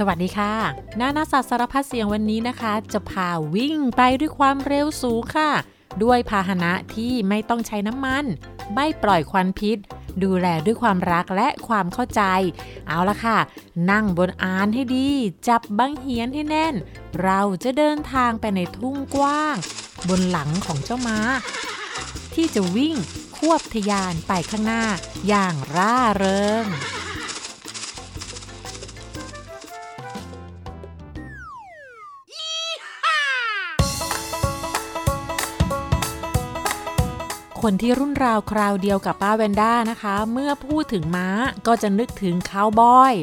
สวัสดีค่ะนานาสัตว์สารพัดเสียงวันนี้นะคะ จะพาวิ่งไปด้วยความเร็วสูงค่ะ ด้วยพาหนะที่ไม่ต้องใช้น้ำมัน ไม่ปล่อยควันพิษ ดูแลด้วยความรักและความเข้าใจ เอาละค่ะ นั่งบนอานให้ดี จับบังเหียนให้แน่น เราจะเดินทางไปในทุ่งกว้าง บนหลังของเจ้าม้า ที่จะวิ่งควบทะยานไปข้างหน้าอย่างร่าเริง คนที่รุ่นราวคราวเดียวกับป้าแวนด้านะคะ เมื่อพูดถึงม้าก็จะนึกถึงคาวบอย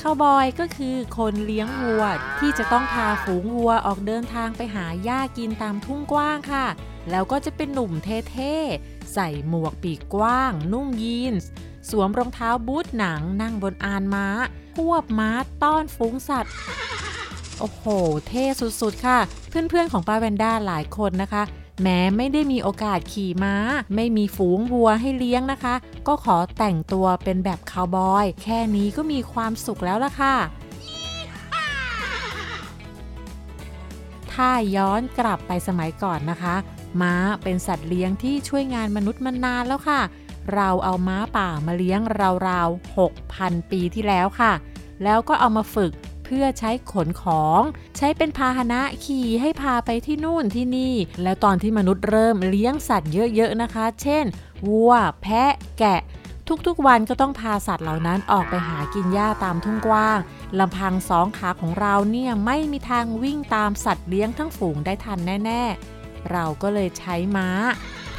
คาวบอยก็คือคนเลี้ยงวัวที่จะต้องพาฝูงวัวออกเดินทางไปหาหญ้ากินตามทุ่งกว้างค่ะ แล้วก็จะเป็นหนุ่มเท่ๆ ใส่หมวกปีกกว้าง นุ่งยีนส์สวมรองเท้าบูทหนังนั่งบนอานม้าควบม้าต้อนฝูงสัตว์ โอ้โห เท่สุดๆ ค่ะ เพื่อนๆของป้าแวนด้าหลายคนนะคะ แม้ไม่ได้มีโอกาสขี่ม้า ไม่มีฝูงวัวให้เลี้ยงนะคะ ก็ขอแต่งตัวเป็นแบบคาวบอย แค่นี้ก็มีความสุขแล้วล่ะค่ะถ้าย้อนกลับไปสมัยก่อนนะคะ ม้าเป็นสัตว์เลี้ยงที่ช่วยงานมนุษย์มานานแล้วค่ะ เราเอาม้าป่ามาเลี้ยงราวๆ6,000 ปีที่แล้วค่ะ แล้วก็เอามาฝึก พื่อใช้ขนของ ใช้เป็นพาหนะขี่ให้พาไปที่นู่นที่นี่ แล้วตอนที่มนุษย์เริ่มเลี้ยงสัตว์เยอะๆนะคะ เช่น วัว แพะ แกะทุกๆ วันก็ต้องพาสัตว์เหล่านั้นออกไปหากินหญ้าตามทุ่งกว้างลำพังสองขาของเราเนี่ยไม่มีทางวิ่งตามสัตว์เลี้ยงทั้งฝูงได้ทันแน่ ๆ เราก็เลยใช้ม้า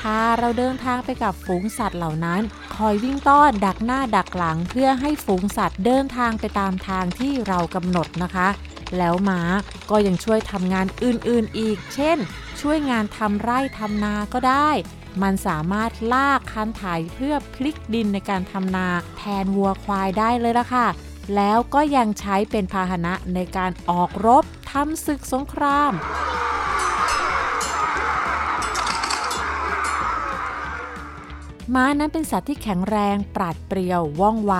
พาเราเดินทางไปกับฝูงสัตว์เหล่านั้น คอยวิ่งต้อนดักหน้าดักหลัง เพื่อให้ฝูงสัตว์เดินทางไปตามทางที่เรากำหนดนะคะ แล้วม้าก็ยังช่วยทำงานอื่นๆอีก เช่น ช่วยงานทำไร่ทำนาก็ได้ มันสามารถลากคันไถเพื่อพลิกดินในการทำนาแทนวัวควายได้เลยละค่ะแล้วก็ยังใช้เป็นพาหนะในการออกรบทำศึกสงคราม ม้านั้นเป็นสัตว์ที่แข็งแรง ปราดเปรียวว่องไว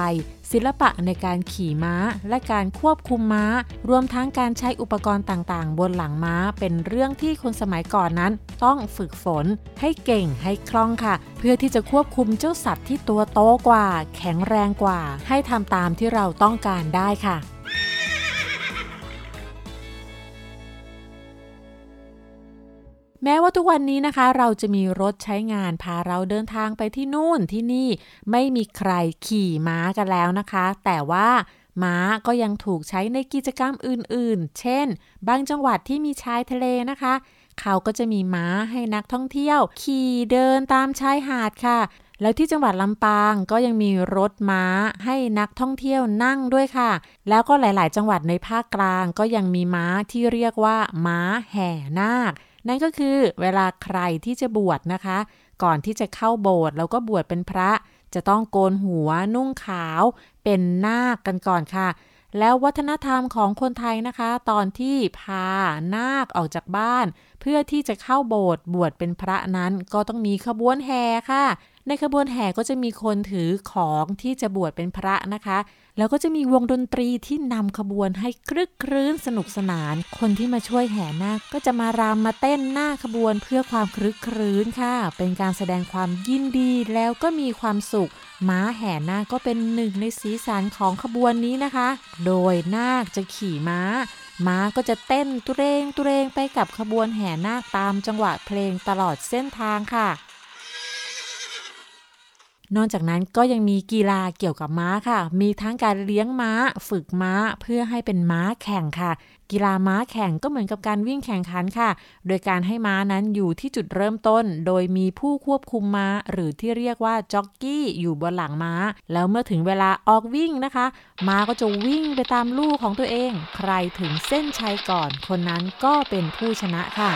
ศิลปะในการขี่ม้า และการควบคุมม้า รวมทั้งการใช้อุปกรณ์ต่างๆ บนหลังม้า เป็นเรื่องที่คนสมัยก่อนนั้น ต้องฝึกฝน ให้เก่งให้คล่องค่ะ เพื่อที่จะควบคุมเจ้าสัตว์ที่ตัวโตกว่า แข็งแรงกว่า ให้ทำตามที่เราต้องการได้ค่ะ แม้ว่าทุกวันนี้นะคะ เราจะมีรถใช้งานพาเราเดินทางไปที่นู่นที่นี่ไม่มีใครขี่ม้ากันแล้วนะคะ แต่ว่าม้าก็ยังถูกใช้ในกิจกรรมอื่นๆ เช่น บางจังหวัดที่มีชายทะเลนะคะ เขาก็จะมีม้าให้นักท่องเที่ยว ขี่เดินตามชายหาดค่ะ แล้วที่จังหวัดลำปางก็ยังมีรถม้าให้นักท่องเที่ยวนั่งด้วยค่ะ แล้วก็หลาย ๆ จังหวัดในภาคกลางก็ยังมีม้าที่เรียกว่า ม้าแห่นาค นั่นก็คือเวลาใครที่จะบวชนะคะ ก่อนที่จะเข้าโบสถ์แล้วก็บวชเป็นพระ จะต้องโกนหัวนุ่งขาว เป็นนาคกันก่อนค่ะ แล้ววัฒนธรรมของคนไทยนะคะ ตอนที่พานาคออกจากบ้าน เพื่อที่จะเข้าโบสถ์บวชเป็นพระนั้นก็ต้องมีขบวนแห่ค่ะในขบวนแห่ก็จะมีคนถือของที่จะบวชเป็นพระนะคะ แล้วก็จะมีวงดนตรีที่นำขบวนให้ครึกครื้นสนุกสนาน คนที่มาช่วยแห่นาคก็จะมารำมาเต้นหน้าขบวนเพื่อความครึกครื้นค่ะ เป็นการแสดงความยินดีแล้วก็มีความสุข ม้าแห่นาคก็เป็นหนึ่งในสีสันของขบวนนี้นะคะ โดยนาคจะขี่ม้าม้าก็จะเต้นตุเรงตุเรงไปกับขบวนแห่นาคตามจังหวะเพลงตลอดเส้นทางค่ะ นอกจากนั้นก็ยังมีกีฬาเกี่ยวกับม้าค่ะ มีทั้งการเลี้ยงม้า ฝึกม้าเพื่อให้เป็นม้าแข่งค่ะ กีฬาม้าแข่งก็เหมือนกับการวิ่งแข่งขันค่ะ โดยการให้ม้านั้นอยู่ที่จุดเริ่มต้น โดยมีผู้ควบคุมม้า หรือที่เรียกว่าจ็อกกี้อยู่บนหลังม้า แล้วเมื่อถึงเวลาออกวิ่งนะคะ ม้าก็จะวิ่งไปตามลู่ของตัวเอง ใครถึงเส้นชัยก่อนคนนั้นก็เป็นผู้ชนะค่ะ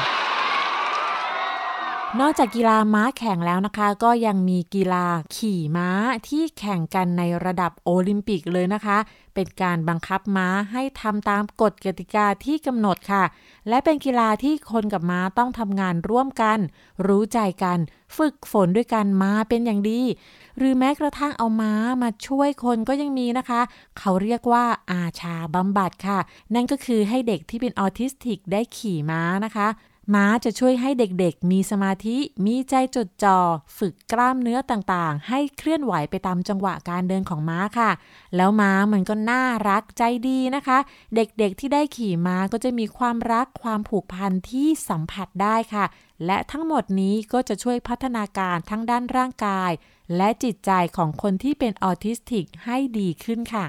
นอกจากกีฬาม้าแข่งแล้วนะคะ ก็ยังมีกีฬาขี่ม้าที่แข่งกันในระดับโอลิมปิกเลยนะคะ เป็นการบังคับม้าให้ทำตามกฎกติกาที่กำหนดค่ะ และเป็นกีฬาที่คนกับม้าต้องทำงานร่วมกัน รู้ใจกัน ฝึกฝนด้วยกันมาเป็นอย่างดี หรือแม้กระทั่งเอาม้ามาช่วยคนก็ยังมีนะคะ เขาเรียกว่าอาชาบำบัดค่ะ นั่นก็คือให้เด็กที่เป็นออทิสติกได้ขี่ม้านะคะ ม้าจะช่วยให้เด็กๆ มีสมาธิมีใจจดจ่อฝึกกล้ามเนื้อต่างๆ ให้เคลื่อนไหวไปตามจังหวะการเดินของม้าค่ะ แล้วม้ามันก็น่ารักใจดีนะคะ เด็กๆที่ได้ขี่ม้าก็จะมีความรักความผูกพันที่สัมผัสได้ค่ะ และทั้งหมดนี้ก็จะช่วยพัฒนาการทั้งด้านร่างกาย และจิตใจของคนที่เป็นออทิสติกให้ดีขึ้นค่ะ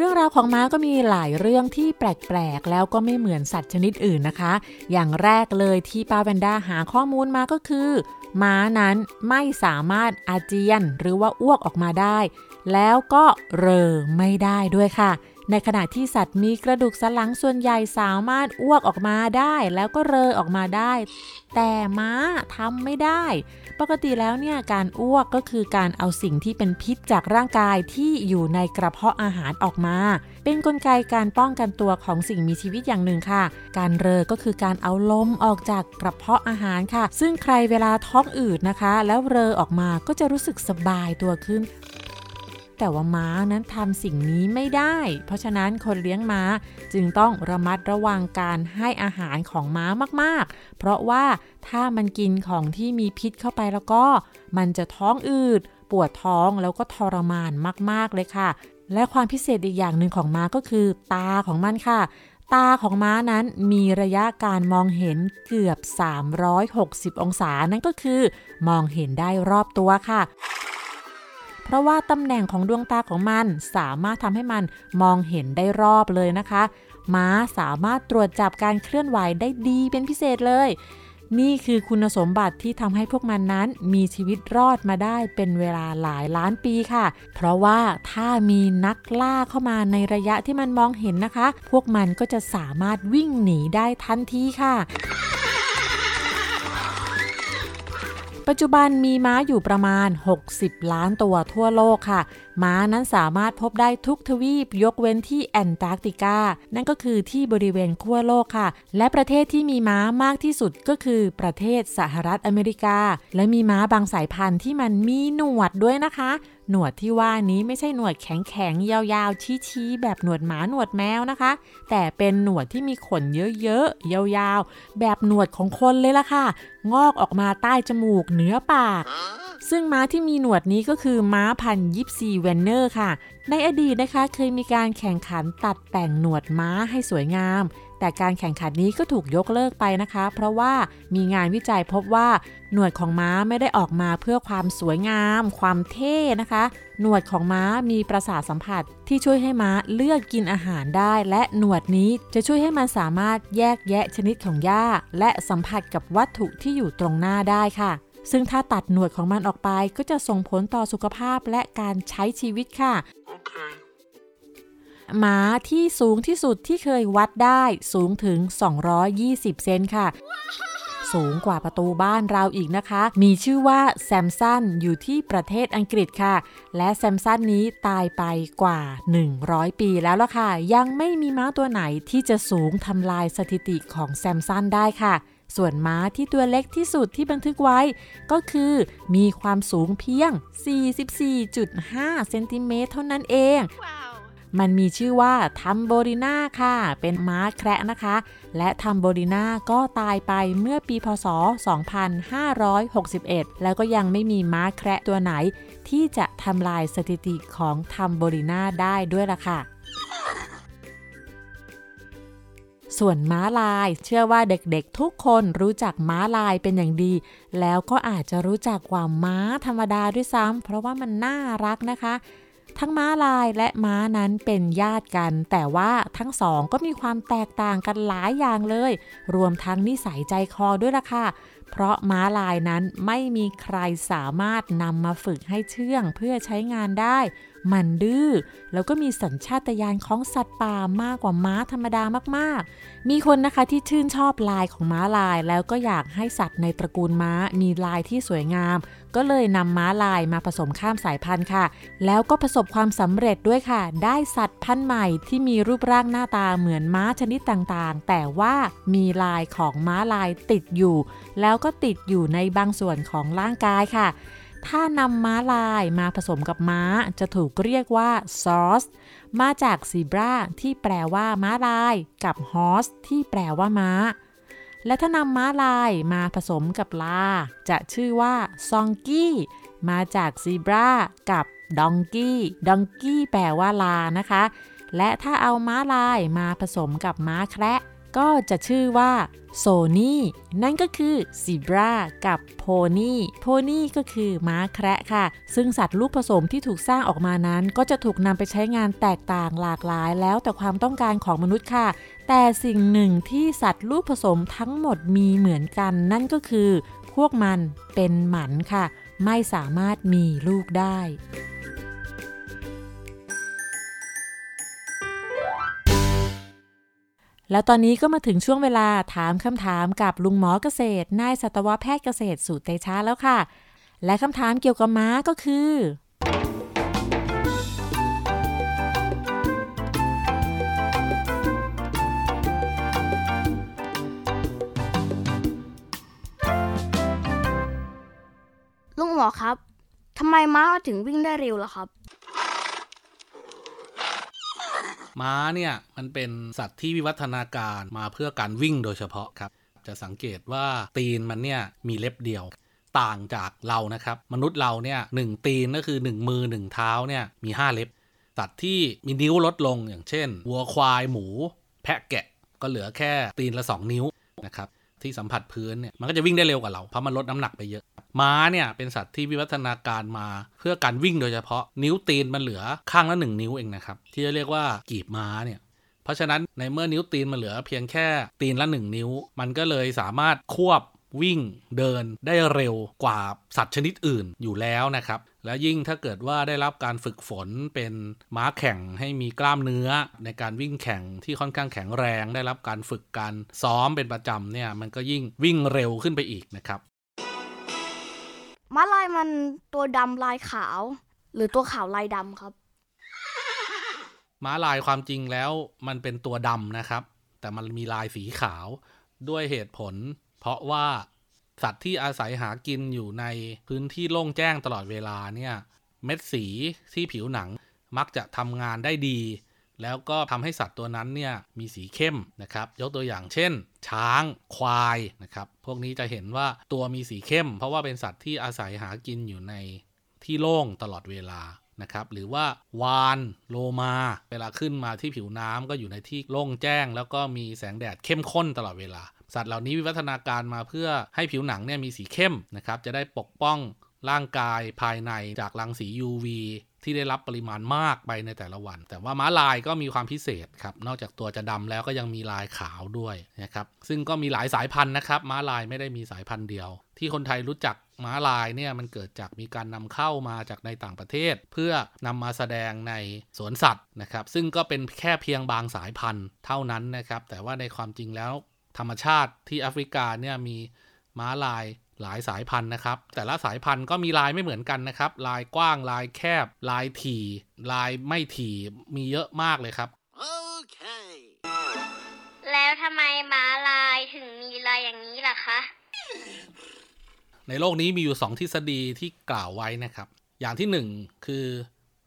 เรื่องราวของม้าก็มีหลายเรื่องที่แปลกๆ แล้วก็ไม่เหมือนสัตว์ชนิดอื่นนะคะ อย่างแรกเลยที่ป้าแวนด้าหาข้อมูลมาก็คือ ม้านั้นไม่สามารถอาเจียนหรือว่าอ้วกออกมาได้ แล้วก็เรอไม่ได้ด้วยค่ะ ในขณะที่สัตว์มีกระดูกสันหลังส่วนใหญ่สามารถอ้วกออกมาได้ แล้วก็เรอออกมาได้ แต่ม้าทำไม่ได้ ปกติแล้วเนี่ยการอ้วกก็คือการเอาสิ่งที่เป็นพิษจากร่างกายที่อยู่ในกระเพาะอาหารออกมา เป็นนกลไกการป้องกันตัวของสิ่งมีชีวิตอย่างหนึ่งค่ะ การเรอก็คือการเอาลมออกจากกระเพาะอาหารค่ะ ซึ่งใครเวลาท้องอืดนะคะ แล้วเรอออกมาก็จะรู้สึกสบายตัวขึ้น แต่ว่าม้านั้นทำสิ่งนี้ไม่ได้ เพราะฉะนั้นคนเลี้ยงม้าจึงต้องระมัดระวังการให้อาหารของม้ามากๆ เพราะว่าถ้ามันกินของที่มีพิษเข้าไปแล้วก็ มันจะท้องอืด ปวดท้องแล้วก็ทรมานมากๆเลยค่ะ และความพิเศษอีกอย่างหนึ่งของม้าก็คือ ตาของมันค่ะตาของม้านั้นมีระยะการมองเห็นเกือบ 360 องศา นั่นก็คือ มองเห็นได้รอบตัวค่ะ เพราะว่าตำแหน่งของดวงตาของมันสามารถทำให้มันมองเห็นได้รอบเลยนะคะ ม้าสามารถตรวจจับการเคลื่อนไหวได้ดีเป็นพิเศษเลย นี่คือคุณสมบัติที่ทำให้พวกมันนั้นมีชีวิตรอดมาได้เป็นเวลาหลายล้านปีค่ะ เพราะว่าถ้ามีนักล่าเข้ามาในระยะที่มันมองเห็นนะคะ พวกมันก็จะสามารถวิ่งหนีได้ทันทีค่ะ ปัจจุบันมีม้าอยู่ประมาณ 60 ล้านตัวทั่วโลกค่ะ ม้านั้นสามารถพบได้ทุกทวีปยกเว้นที่แอนตาร์กติกา นั่นก็คือที่บริเวณขั้วโลกค่ะ และประเทศที่มีม้ามากที่สุดก็คือประเทศสหรัฐอเมริกา และมีม้าบางสายพันธุ์ที่มันมีหนวดด้วยนะคะ หนวดที่ว่านี้ไม่ใช่หนวดแข็งๆ ยาวๆ ชี้ๆ แบบหนวดหมาหนวดแมวนะคะ แต่เป็นหนวดที่มีขนเยอะๆ ยาวๆ แบบหนวดของคนเลยล่ะค่ะ งอกออกมาใต้จมูกเหนือปาก ซึ่งม้าที่มีหนวดนี้ก็คือม้าพันธุ์ Gypsy Vanner ค่ะ ในอดีตนะคะเคยมีการแข่งขันตัดแต่งหนวดม้าให้สวยงาม แต่การแข่งขันนี้ก็ถูกยกเลิกไปนะคะ เพราะว่ามีงานวิจัยพบว่าหนวดของม้าไม่ได้ออกมาเพื่อความสวยงาม ความเท่นะคะ หนวดของม้ามีประสาทสัมผัสที่ช่วยให้ม้าเลือกกินอาหารได้ และหนวดนี้จะช่วยให้มันสามารถแยกแยะชนิดของหญ้า และสัมผัสกับวัตถุที่อยู่ตรงหน้าได้ค่ะ ซึ่งถ้าตัดหนวดของมันออกไปก็จะส่งผลต่อสุขภาพและการใช้ชีวิตค่ะ หมาที่สูงที่สุดที่เคยวัดได้สูงถึง 220 เซนค่ะ สูงกว่าประตูบ้านเราอีกนะคะ มีชื่อว่าแซมสันอยู่ที่ประเทศอังกฤษค่ะ และแซมสันนี้ตายไปกว่า 100 ปีแล้วล่ะค่ะ ยังไม่มีม้าตัวไหนที่จะสูงทำลายสถิติของแซมสันได้ค่ะส่วนม้าที่ตัวเล็กที่สุดที่บันทึกไว้ ก็คือมีความสูงเพียง 44.5 เซนติเมตรเท่านั้นเอง wow. มันมีชื่อว่าทัมโบริน่าค่ะ เป็นม้าแคระนะคะ และทัมโบริน่าก็ตายไปเมื่อปีพศ 2561 แล้วก็ยังไม่มีม้าแคระตัวไหน ที่จะทำลายสถิติของทัมโบริน่าได้ด้วยล่ะค่ะส่วนม้าลาย เชื่อว่าเด็กๆทุกคนรู้จักม้าลายเป็นอย่างดี แล้วก็อาจจะรู้จักกว่าม้าธรรมดาด้วยซ้ำเพราะว่ามันน่ารักนะคะ ทั้งม้าลายและม้านั้นเป็นญาติกัน แต่ว่าทั้งสองก็มีความแตกต่างกันหลายอย่างเลย รวมทั้งนิสัยใจคอด้วยล่ะค่ะ เพราะม้าลายนั้นไม่มีใครสามารถนำมาฝึกให้เชื่องเพื่อใช้งานได้ มันดื้อแล้วก็มีสัญชาตญาณของสัตว์ป่ามากกว่าม้าธรรมดามากๆ มีคนนะคะที่ชื่นชอบลายของม้าลาย แล้วก็อยากให้สัตว์ในตระกูลม้ามีลายที่สวยงาม ก็เลยนำม้าลายมาผสมข้ามสายพันธุ์ค่ะ แล้วก็ประสบความสำเร็จด้วยค่ะ ได้สัตว์พันธุ์ใหม่ที่มีรูปร่างหน้าตาเหมือนม้าชนิดต่างๆ แต่ว่ามีลายของม้าลายติดอยู่ แล้วก็ติดอยู่ในบางส่วนของร่างกายค่ะ ถ้านำม้าลายมาผสมกับม้าจะถูกเรียกว่าซอสมาจากซีบราที่แปลว่าม้าลาย กับฮอสที่แปลว่าม้า และถ้านำม้าลายมาผสมกับลา จะชื่อว่าซองกี้มาจากซีบรากับดองกี้ดองกี้แปลว่าลานะคะ และถ้าเอาม้าลายมาผสมกับม้าแคระ ก็จะชื่อว่าโซนี่นั่นก็คือซีบรากับโพนี่โพนี่ก็คือม้าแคระค่ะ ซึ่งสัตว์ลูกผสมที่ถูกสร้างออกมานั้น ก็จะถูกนำไปใช้งานแตกต่างหลากหลาย แล้วแต่ความต้องการของมนุษย์ค่ะ แต่สิ่งหนึ่งที่สัตว์ลูกผสมทั้งหมดมีเหมือนกัน นั่นก็คือ พวกมันเป็นหมันค่ะ ไม่สามารถมีลูกได้ แล้วตอนนี้ก็มาถึงช่วงเวลาถามคำถามกับลุงหมอเกษตร นายสัตวแพทย์เกษตรสูตรเตชะแล้วค่ะ และคำถามเกี่ยวกับม้าก็คือ ลุงหมอครับทำไมม้าถึงวิ่งได้เร็วล่ะครับ ม้าเนี่ยมันเป็นสัตว์ที่วิวัฒนาการมาเพื่อการวิ่งโดยเฉพาะครับ จะสังเกตว่าตีนมันเนี่ยมีเล็บเดียว ต่างจากเรานะครับ มนุษย์เราเนี่ยหนึ่งตีนก็คือ 1 มือ 1 เท้าเนี่ยมี5เล็บสัตว์ที่มีนิ้วลดลงอย่างเช่นวัวควายหมู แพะแกะก็เหลือแค่ตีนละ 2 นิ้วนะครับ ที่สัมผัสพื้นเนี่ยมันก็จะวิ่งได้เร็วกว่าเราเพราะมันลดน้ำหนักไปเยอะ ม้าเนี่ยเป็นสัตว์ที่วิวัฒนาการมาเพื่อการวิ่งโดยเฉพาะ นิ้วตีนมันเหลือข้างละหนึ่งนิ้วเองนะครับที่จะเรียกว่ากีบม้าเนี่ยเพราะฉะนั้นในเมื่อนิ้วตีนมันเหลือเพียงแค่ตีนละหนึ่งนิ้ว มันก็เลยสามารถควบวิ่งเดินได้เร็วกว่าสัตว์ชนิดอื่นอยู่แล้วนะครับ และยิ่งถ้าเกิดว่าได้รับการฝึกฝนเป็นม้าแข่งให้มีกล้ามเนื้อ ในการวิ่งแข่งที่ค่อนข้างแข็งแรง ได้รับการฝึกการซ้อมเป็นประจำเนี่ยมันก็ยิ่งวิ่งเร็วขึ้นไปอีกนะครับม้าลายมันตัวดำลายขาว หรือตัวขาวลายดำครับ ม้าลายความจริงแล้วมันเป็นตัวดำนะครับ แต่มันมีลายสีขาวด้วยเหตุผล เพราะว่า สัตว์ที่อาศัยหากินอยู่ในพื้นที่โล่งแจ้งตลอดเวลาเนี่ยเม็ดสีที่ผิวหนังมักจะทำงานได้ดี แล้วก็ทำให้สัตว์ตัวนั้นเนี่ยมีสีเข้มนะครับ ยกตัวอย่างเช่น ช้างควายนะครับ พวกนี้จะเห็นว่าตัวมีสีเข้ม เพราะว่าเป็นสัตว์ที่อาศัยหากินอยู่ในที่โล่งตลอดเวลานะครับ หรือว่าวานโลมา เวลาขึ้นมาที่ผิวน้ำก็อยู่ในที่โล่งแจ้ง แล้วก็มีแสงแดดเข้มข้นตลอดเวลา สัตว์เหล่านี้วิวัฒนาการมาเพื่อให้ผิวหนังเนี่ยมีสีเข้มนะครับจะได้ปกป้องร่างกายภายในจากรังสี UV ที่ได้รับปริมาณมากไปในแต่ละวัน แต่ว่าม้าลายก็มีความพิเศษครับ นอกจากตัวจะดำแล้วก็ยังมีลายขาวด้วยนะครับ ซึ่งก็มีหลายสายพันธุ์นะครับ ม้าลายไม่ได้มีสายพันธุ์เดียว ที่คนไทยรู้จักม้าลายเนี่ยมันเกิดจากมีการนำเข้ามาจากในต่างประเทศ เพื่อนำมาแสดงในสวนสัตว์นะครับ ซึ่งก็เป็นแค่เพียงบางสายพันธุ์เท่านั้นนะครับ แต่ว่าในความจริงแล้ว ธรรมชาติที่แอฟริกาเนี่ยมีม้าลายหลายสายพันธุ์นะครับ แต่ละสายพันธุ์ก็มีลายไม่เหมือนกันนะครับ ลายกว้างลายแคบ ลายถี่ ลายไม่ถี่มีเยอะมากเลยครับโอเคแล้วทำไมม้าลายถึงมีลายอย่างนี้ล่ะคะในโลกนี้มีอยู่สองทฤษฎีที่กล่าวไว้นะครับ อย่างที่หนึ่งคือ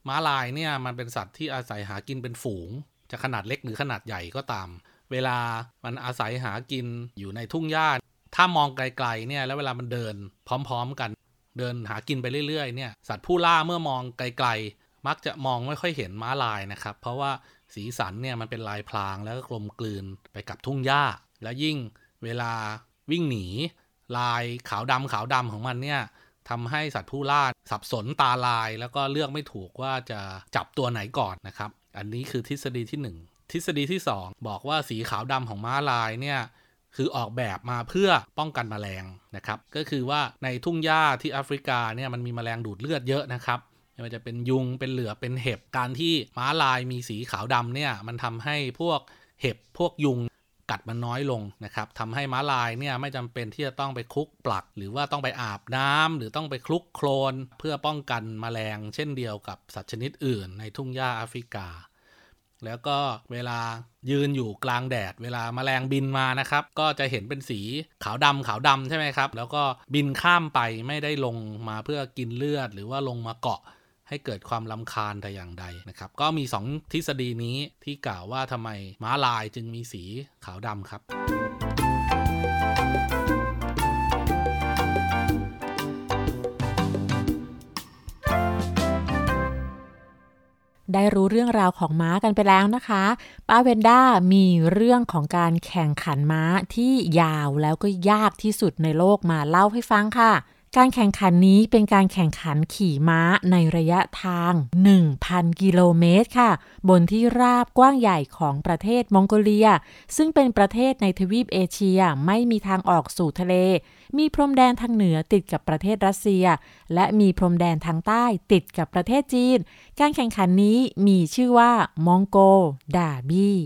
ม้าลายเนี่ยมันเป็นสัตว์ที่อาศัยหากินเป็นฝูง จะขนาดเล็กหรือขนาดใหญ่ก็ตาม เวลามันอาศัยหากินอยู่ในทุ่งหญ้า ถ้ามองไกลๆเนี่ยแล้วเวลามันเดินพร้อมๆกัน เดินหากินไปเรื่อยๆเนี่ยสัตว์ผู้ล่าเมื่อมองไกลๆ มักจะมองไม่ค่อยเห็นม้าลายนะครับ เพราะว่าสีสันเนี่ยมันเป็นลายพลางแล้วก็กลมกลืนไปกับทุ่งหญ้า และยิ่งเวลาวิ่งหนี ลายขาวดำขาวดำของมันเนี่ยทำให้สัตว์ผู้ล่าสับสนตาลาย แล้วก็เลือกไม่ถูกว่าจะจับตัวไหนก่อนนะครับ อันนี้คือทฤษฎีที่ 1 ทฤษฎีที่ 2 บอกว่าสีขาวดำของม้าลายเนี่ยคือออกแบบมาเพื่อป้องกันแมลงนะครับ ก็คือว่าในทุ่งหญ้าที่แอฟริกาเนี่ยมันมีแมลงดูดเลือดเยอะนะครับไม่ว่าจะเป็นยุงเป็นเหลือเป็นเห็บการที่ม้าลายมีสีขาวดำเนี่ยมันทำให้พวกเห็บพวกยุงกัดมันน้อยลงนะครับทำให้ม้าลายเนี่ยไม่จำเป็นที่จะต้องไปคลุกปลัก หรือว่าต้องไปอาบน้ำหรือต้องไปคลุกโคลน เพื่อป้องกันมแมลง เช่นเดียวกับสัตว์ชนิดอื่นในทุ่งหญ้าแอฟริกา แล้วก็เวลายืนอยู่กลางแดด เวลามาแมลงบินมานะครับ ก็จะเห็นเป็นสีขาวดำขาวดำใช่ไหมครับ แล้วก็บินข้ามไปไม่ได้ลงมาเพื่อกินเลือด หรือว่าลงมาเกาะให้เกิดความลำคาญแต่อย่างใดนะครับ ก็มี 2 ทฤษฎีนี้ที่กล่าวว่าทำไมม้าลายจึงมีสีขาวดำครับ ได้รู้เรื่องราวของม้ากันไปแล้วนะคะ ป้าเวนด้ามีเรื่องของการแข่งขันม้าที่ยาวแล้วก็ยากที่สุดในโลกมาเล่าให้ฟังค่ะ การแข่งขันนี้เป็นการแข่งขันขี่ม้าในระยะทาง 1,000 กิโลเมตรค่ะ บนที่ราบกว้างใหญ่ของประเทศมองโกเลีย ซึ่งเป็นประเทศในทวีปเอเชียไม่มีทางออกสู่ทะเล มีพรมแดนทางเหนือติดกับประเทศรัสเซีย และมีพรมแดนทางใต้ติดกับประเทศจีน การแข่งขันนี้มีชื่อว่ามองโกดาบี้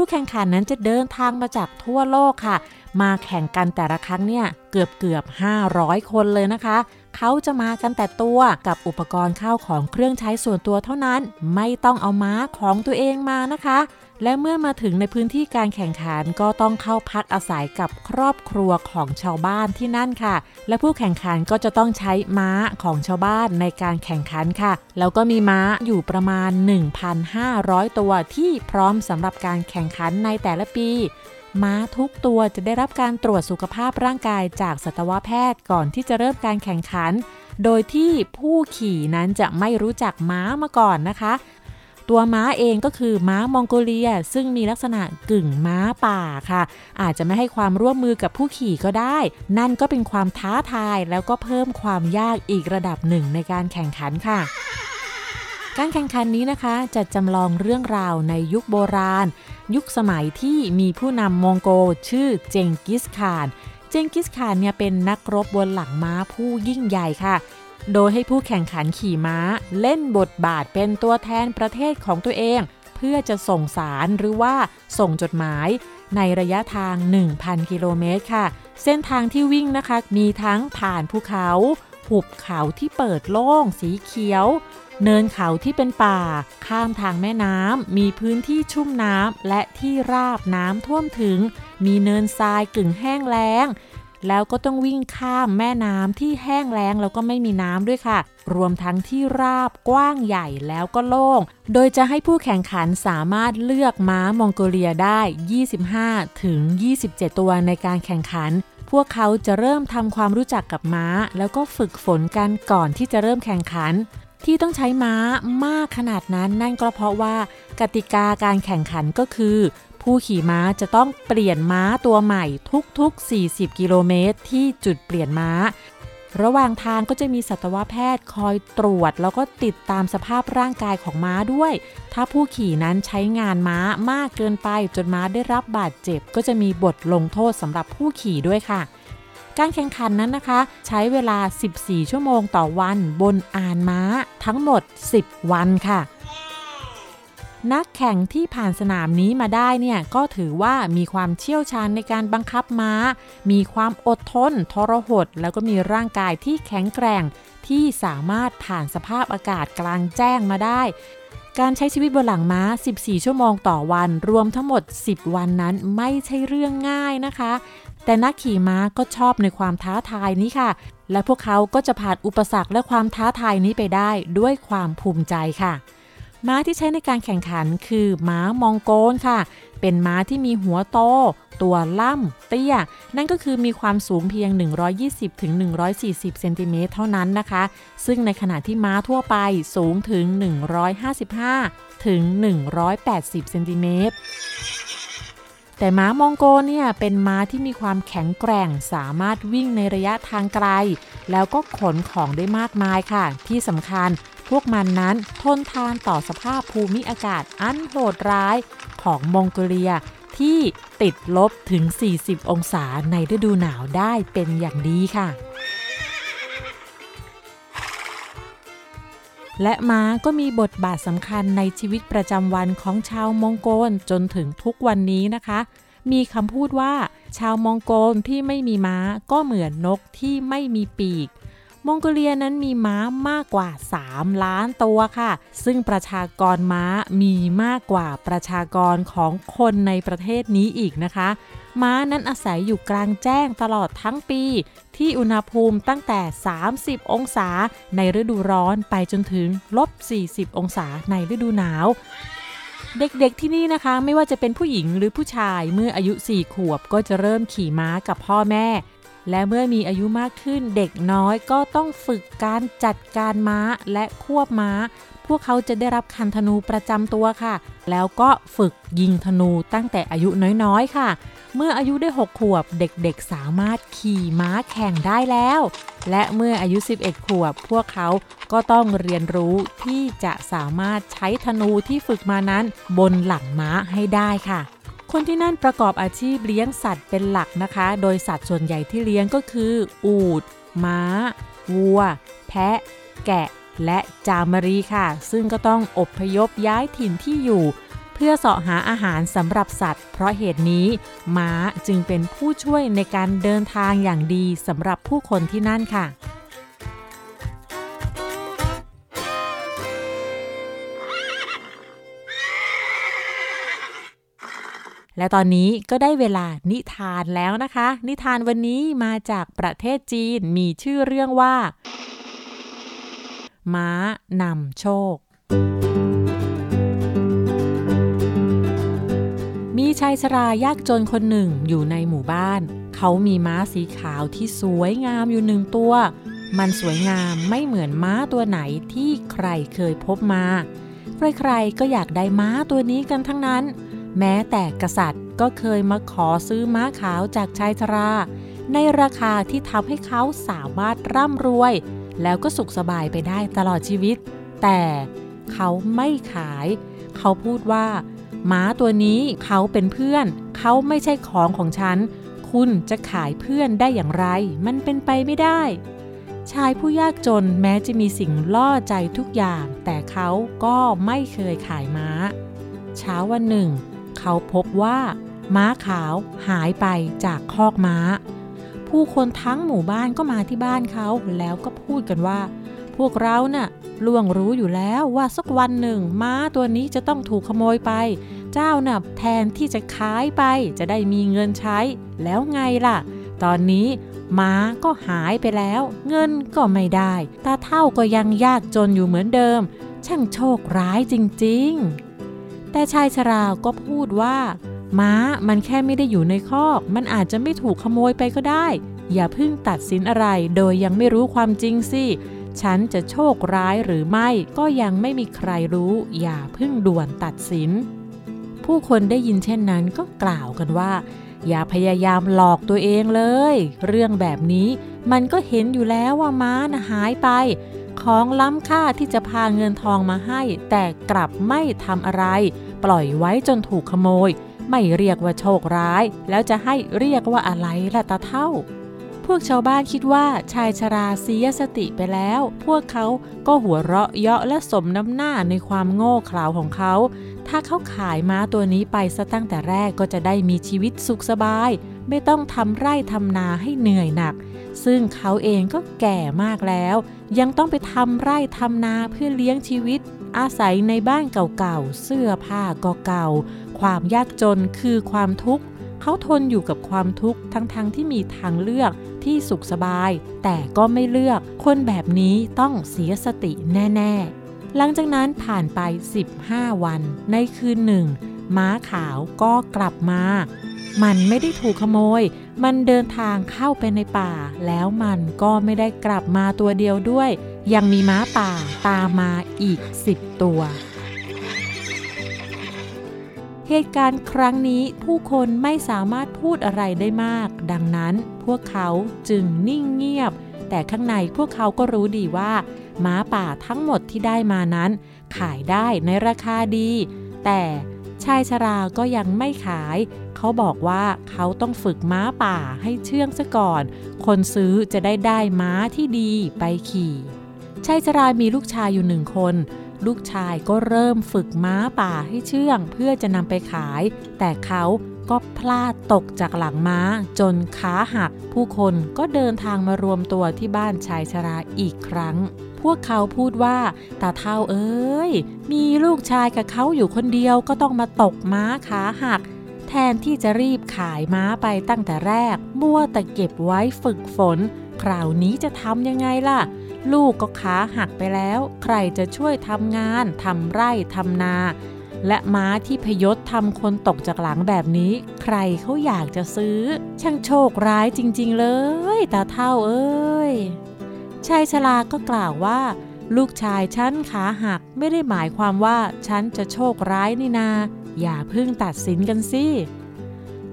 ผู้แข่งขันนั้นจะเดินทางมาจากทั่วโลกค่ะ มาแข่งกันแต่ละครั้งเนี่ยเกือบเกือบ 500 คนเลยนะคะ เขาจะมากันแต่ตัวกับอุปกรณ์ข้าวของเครื่องใช้ส่วนตัวเท่านั้น ไม่ต้องเอาม้าของตัวเองมานะคะ และเมื่อมาถึงในพื้นที่การแข่งขันก็ต้องเข้าพักอาศัยกับครอบครัวของชาวบ้านที่นั่นค่ะ และผู้แข่งขันก็จะต้องใช้ม้าของชาวบ้านในการแข่งขันค่ะ แล้วก็มีม้าอยู่ประมาณ 1,500 ตัวที่พร้อมสำหรับการแข่งขันในแต่ละปี ม้าทุกตัวจะได้รับการตรวจสุขภาพร่างกายจากสัตวแพทย์ก่อนที่จะเริ่มการแข่งขัน โดยที่ผู้ขี่นั้นจะไม่รู้จักม้ามาก่อนนะคะ ตัวม้าเองก็คือม้ามองโกเลีย ซึ่งมีลักษณะกึ่งม้าป่าค่ะ อาจจะไม่ให้ความร่วมมือกับผู้ขี่ก็ได้ นั่นก็เป็นความท้าทายแล้วก็เพิ่มความยากอีกระดับหนึ่งในการแข่งขันค่ะการแข่งขันนี้นะคะจะจำลองเรื่องราวในยุคโบราณ ยุคสมัยที่มีผู้นำมองโกชื่อเจงกิสข่าน เจงกิสข่านเนี่ยเป็นนักรบบนหลังม้าผู้ยิ่งใหญ่ค่ะ โดยให้ผู้แข่งขันขี่ม้า เล่นบทบาทเป็นตัวแทนประเทศของตัวเอง เพื่อจะส่งสารหรือว่าส่งจดหมาย ในระยะทาง 1,000 กิโลเมตรค่ะ เส้นทางที่วิ่งนะคะ มีทั้งผ่านภูเขา หุบเขาที่เปิดโล่งสีเขียว เนินเขาที่เป็นป่า ข้ามทางแม่น้ำ มีพื้นที่ชุ่มน้ำและที่ราบน้ำท่วมถึง มีเนินทรายกึ่งแห้งแล้ง แล้วก็ต้องวิ่งข้ามแม่น้ำที่แห้งแล้งแล้วก็ไม่มีน้ำด้วยค่ะ รวมทั้งที่ราบกว้างใหญ่แล้วก็โล่ง โดยจะให้ผู้แข่งขันสามารถเลือกม้ามองโกเลียได้ 25 ถึง 27 ตัวในการแข่งขัน พวกเขาจะเริ่มทำความรู้จักกับม้า แล้วก็ฝึกฝนกันก่อนที่จะเริ่มแข่งขันที่ต้องใช้ม้ามากขนาดนั้นนั่นก็เพราะว่ากติกาการแข่งขันก็คือ ผู้ขี่ม้าจะต้องเปลี่ยนม้าตัวใหม่ทุกๆ 40 กิโลเมตร ที่จุดเปลี่ยนม้า ระหว่างทางก็จะมีสัตวแพทย์คอยตรวจ แล้วก็ติดตามสภาพร่างกายของม้าด้วย ถ้าผู้ขี่นั้นใช้งานม้ามากเกินไปจนม้าได้รับบาดเจ็บ ก็จะมีบทลงโทษสำหรับผู้ขี่ด้วยค่ะการแข่งขันนั้นนะคะ ใช้เวลา 14 ชั่วโมงต่อวันบนอานม้าทั้งหมด 10 วันค่ะ นักแข่งที่ผ่านสนามนี้มาได้เนี่ยก็ถือว่ามีความเชี่ยวชาญในการบังคับม้า มีความอดทน ทรหด แล้วก็มีร่างกายที่แข็งแกร่ง ที่สามารถผ่านสภาพอากาศกลางแจ้งมาได้ การใช้ชีวิตบนหลังม้า 14 ชั่วโมงต่อวัน รวมทั้งหมด 10 วันนั้นไม่ใช่เรื่องง่ายนะคะ แต่นักขี่ม้าก็ชอบในความท้าทายนี้ค่ะ และพวกเขาก็จะผ่านอุปสรรคและความท้าทายนี้ไปได้ด้วยความภูมิใจค่ะ ม้าที่ใช้ในการแข่งขันคือม้ามองโกนค่ะ เป็นม้าที่มีหัวโต ตัวล่ำเตี้ย นั่นก็คือมีความสูงเพียง 120-140 เซนติเมตรเท่านั้นนะคะ ซึ่งในขณะที่ม้าทั่วไปสูงถึง 155 ถึง 180 เซนติเมตรแต่ม้ามองโกเนี่ยเป็นม้าที่มีความแข็งแกร่งสามารถวิ่งในระยะทางไกล แล้วก็ขนของได้มากมายค่ะ ที่สำคัญ พวกมันนั้นทนทานต่อสภาพภูมิอากาศอันโหดร้ายของมองโกเลียที่ติดลบถึง 40 องศาในฤดูหนาวได้เป็นอย่างดีค่ะ และม้าก็มีบทบาทสำคัญในชีวิตประจำวันของชาวมองโกลจนถึงทุกวันนี้นะคะ มีคำพูดว่า ชาวมองโกลที่ไม่มีม้าก็เหมือนนกที่ไม่มีปีก มองโกเลียนั้นมีม้ามากกว่า 3 ล้านตัวค่ะ ซึ่งประชากรม้ามีมากกว่าประชากรของคนในประเทศนี้อีกนะคะ ม้านั้นอาศัยอยู่กลางแจ้งตลอดทั้งปี ที่อุณหภูมิตั้งแต่ 30 องศาในฤดูร้อนไปจนถึงลบ 40 องศาในฤดูหนาวเด็กๆที่นี่นะคะไม่ว่าจะเป็นผู้หญิงหรือผู้ชายเมื่ออายุ 4 ขวบก็จะเริ่มขี่ม้ากับพ่อแม่ และเมื่อมีอายุมากขึ้นเด็กน้อยก็ต้องฝึกการจัดการม้าและควบม้า พวกเขาจะได้รับคันธนูประจำตัวค่ะ แล้วก็ฝึกยิงธนูตั้งแต่อายุน้อยๆค่ะ เมื่ออายุได้ 6 ขวบเด็กๆสามารถขี่ม้าแข่งได้แล้ว และเมื่ออายุ 11 ขวบ พวกเขาก็ต้องเรียนรู้ที่จะสามารถใช้ธนูที่ฝึกมานั้น บนหลังม้าให้ได้ค่ะ คนที่นั่นประกอบอาชีพเลี้ยงสัตว์เป็นหลักนะคะ โดยสัตว์ส่วนใหญ่ที่เลี้ยงก็คือ อูฐม้า วัว แพะ แกะ และจามรีค่ะ ซึ่งก็ต้องอบพยพย้ายถิ่นที่อยู่ เพื่อเสาะหาอาหารสำหรับสัตว์ เพราะเหตุนี้ ม้าจึงเป็นผู้ช่วยในการเดินทางอย่างดีสำหรับผู้คนที่นั่นค่ะ และตอนนี้ก็ได้เวลานิทานแล้วนะคะ นิทานวันนี้มาจากประเทศจีนมีชื่อเรื่องว่า ม้านำโชค มีชายชรายากจนคนหนึ่งอยู่ในหมู่บ้าน เขามีม้าสีขาวที่สวยงามอยู่หนึ่งตัว มันสวยงามไม่เหมือนม้าตัวไหนที่ใครเคยพบมา ใครๆก็อยากได้ม้าตัวนี้กันทั้งนั้น แม้แต่กษัตริย์ก็เคยมาขอซื้อม้าขาวจากชายชรา ในราคาที่ทำให้เขาสามารถร่ำรวย แล้วก็สุขสบายไปได้ตลอดชีวิต แต่เขาไม่ขาย เขาพูดว่า ม้าตัวนี้เขาเป็นเพื่อน เขาไม่ใช่ของของฉัน คุณจะขายเพื่อนได้อย่างไร มันเป็นไปไม่ได้ ชายผู้ยากจนแม้จะมีสิ่งล่อใจทุกอย่าง แต่เขาก็ไม่เคยขายม้า เช้าวันหนึ่ง เขาพบว่า ม้าขาวหายไปจากคอกม้า ผู้คนทั้งหมู่บ้านก็มาที่บ้านเขาแล้วก็พูดกันว่า พวกเราน่ะล่วงรู้อยู่แล้วว่าสักวันหนึ่ง ม้าตัวนี้จะต้องถูกขโมยไป เจ้าน่ะแทนที่จะขายไปจะได้มีเงินใช้ แล้วไงล่ะ ตอนนี้ม้าก็หายไปแล้ว เงินก็ไม่ได้ตาเท่าก็ยังยากจนอยู่เหมือนเดิม ช่างโชคร้ายจริง ๆ แต่ชายชราก็พูดว่า ม้ามันแค่ไม่ได้อยู่ในคอก มันอาจจะไม่ถูกขโมยไปก็ได้ อย่าเพิ่งตัดสินอะไร โดยยังไม่รู้ความจริงสิฉันจะโชคร้ายหรือไม่ก็ยังไม่มีใครรู้ อย่าเพิ่งด่วนตัดสิน ผู้คนได้ยินเช่นนั้นก็กล่าวกันว่า อย่าพยายามหลอกตัวเองเลย เรื่องแบบนี้มันก็เห็นอยู่แล้วว่าม้านะหายไป ของล้ำค่าที่จะพาเงินทองมาให้ แต่กลับไม่ทำอะไร ปล่อยไว้จนถูกขโมย ไม่เรียกว่าโชคร้าย แล้วจะให้เรียกว่าอะไรล่ะตาเท่า พวกชาวบ้านคิดว่าชายชราเสียสติไปแล้ว พวกเขาก็หัวเราะเยาะและสมน้ำหน้าในความโง่เขลาของเขา ถ้าเขาขายม้าตัวนี้ไปซะตั้งแต่แรกก็จะได้มีชีวิตสุขสบาย ไม่ต้องทำไร่ทำนาให้เหนื่อยหนัก ซึ่งเขาเองก็แก่มากแล้ว ยังต้องไปทำไร่ทำนาเพื่อเลี้ยงชีวิต อาศัยในบ้านเก่าๆ เสื้อผ้าก็เก่า ความยากจนคือความทุกข์ เขาทนอยู่กับความทุกข์ทั้งๆทที่มีทางเลือกที่สุขสบาย แต่ก็ไม่เลือก คนแบบนี้ต้องเสียสติแน่ๆ หลังจากนั้นผ่านไป 15 วัน ในคืนหนึ่งม้าขาวก็กลับมา มันไม่ได้ถูกขโมย มันเดินทางเข้าไปในป่า แล้วมันก็ไม่ได้กลับมาตัวเดียวด้วย ยังมีม้าป่าตามมาอีก10ตัว เหตุการณ์ครั้งนี้ผู้คนไม่สามารถพูดอะไรได้มาก ดังนั้นพวกเขาจึงนิ่งเงียบ แต่ข้างในพวกเขาก็รู้ดีว่าม้าป่าทั้งหมดที่ได้มานั้น ขายได้ในราคาดี แต่ชายชราก็ยังไม่ขาย เขาบอกว่าเขาต้องฝึกม้าป่าให้เชื่องซะก่อน คนซื้อจะได้ได้ม้าที่ดีไปขี่ชายชรามีลูกชายอยู่หนึ่งคน ลูกชายก็เริ่มฝึกม้าป่าให้เชื่อง เพื่อจะนำไปขาย แต่เขาก็พลาดตกจากหลังม้าจนขาหัก ผู้คนก็เดินทางมารวมตัวที่บ้านชายชราอีกครั้ง พวกเขาพูดว่าตาเท่าเอ้ย มีลูกชายกับเขาอยู่คนเดียวก็ต้องมาตกม้าขาหัก แทนที่จะรีบขายม้าไปตั้งแต่แรก มัวแต่เก็บไว้ฝึกฝน คราวนี้จะทำยังไงล่ะ ลูกก็ขาหักไปแล้ว ใครจะช่วยทำงานทำไร่ทำนา และม้าที่พยศทำคนตกจากหลังแบบนี้ ใครเขาอยากจะซื้อ ช่างโชคร้ายจริง ๆ เลยตาเท่าเอ้ยชายชราก็กล่าวว่า ลูกชายฉันขาหักไม่ได้หมายความว่าฉันจะโชคร้ายนี่นา อย่าเพิ่งตัดสินกันสิ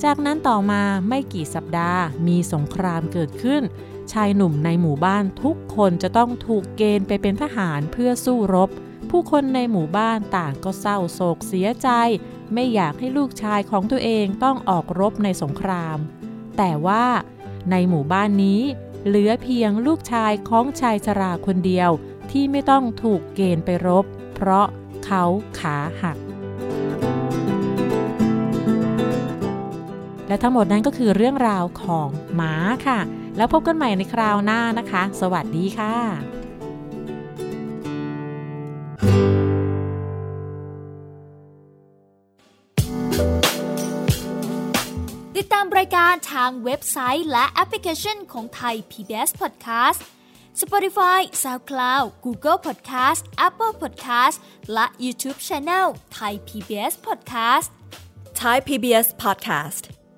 จากนั้นต่อมาไม่กี่สัปดาห์มีสงครามเกิดขึ้น ชายหนุ่มในหมู่บ้านทุกคนจะต้องถูกเกณฑ์ไปเป็นทหารเพื่อสู้รบ ผู้คนในหมู่บ้านต่างก็เศร้าโศกเสียใจ ไม่อยากให้ลูกชายของตัวเองต้องออกรบในสงคราม แต่ว่าในหมู่บ้านนี้ เหลือเพียงลูกชายของชายชราคนเดียวที่ไม่ต้องถูกเกณฑ์ไปรบ เพราะเขาขาหัก และทั้งหมดนั้นก็คือเรื่องราวของหมาค่ะ แล้วพบกันใหม่ในคราวหน้านะคะ สวัสดีค่ะติดตามรายการทางเว็บไซต์และแอปพลิเคชันของไทย PBS Podcast Spotify SoundCloud Google Podcast Apple Podcast และ YouTube Channel Thai PBS Podcast Thai PBS Podcast.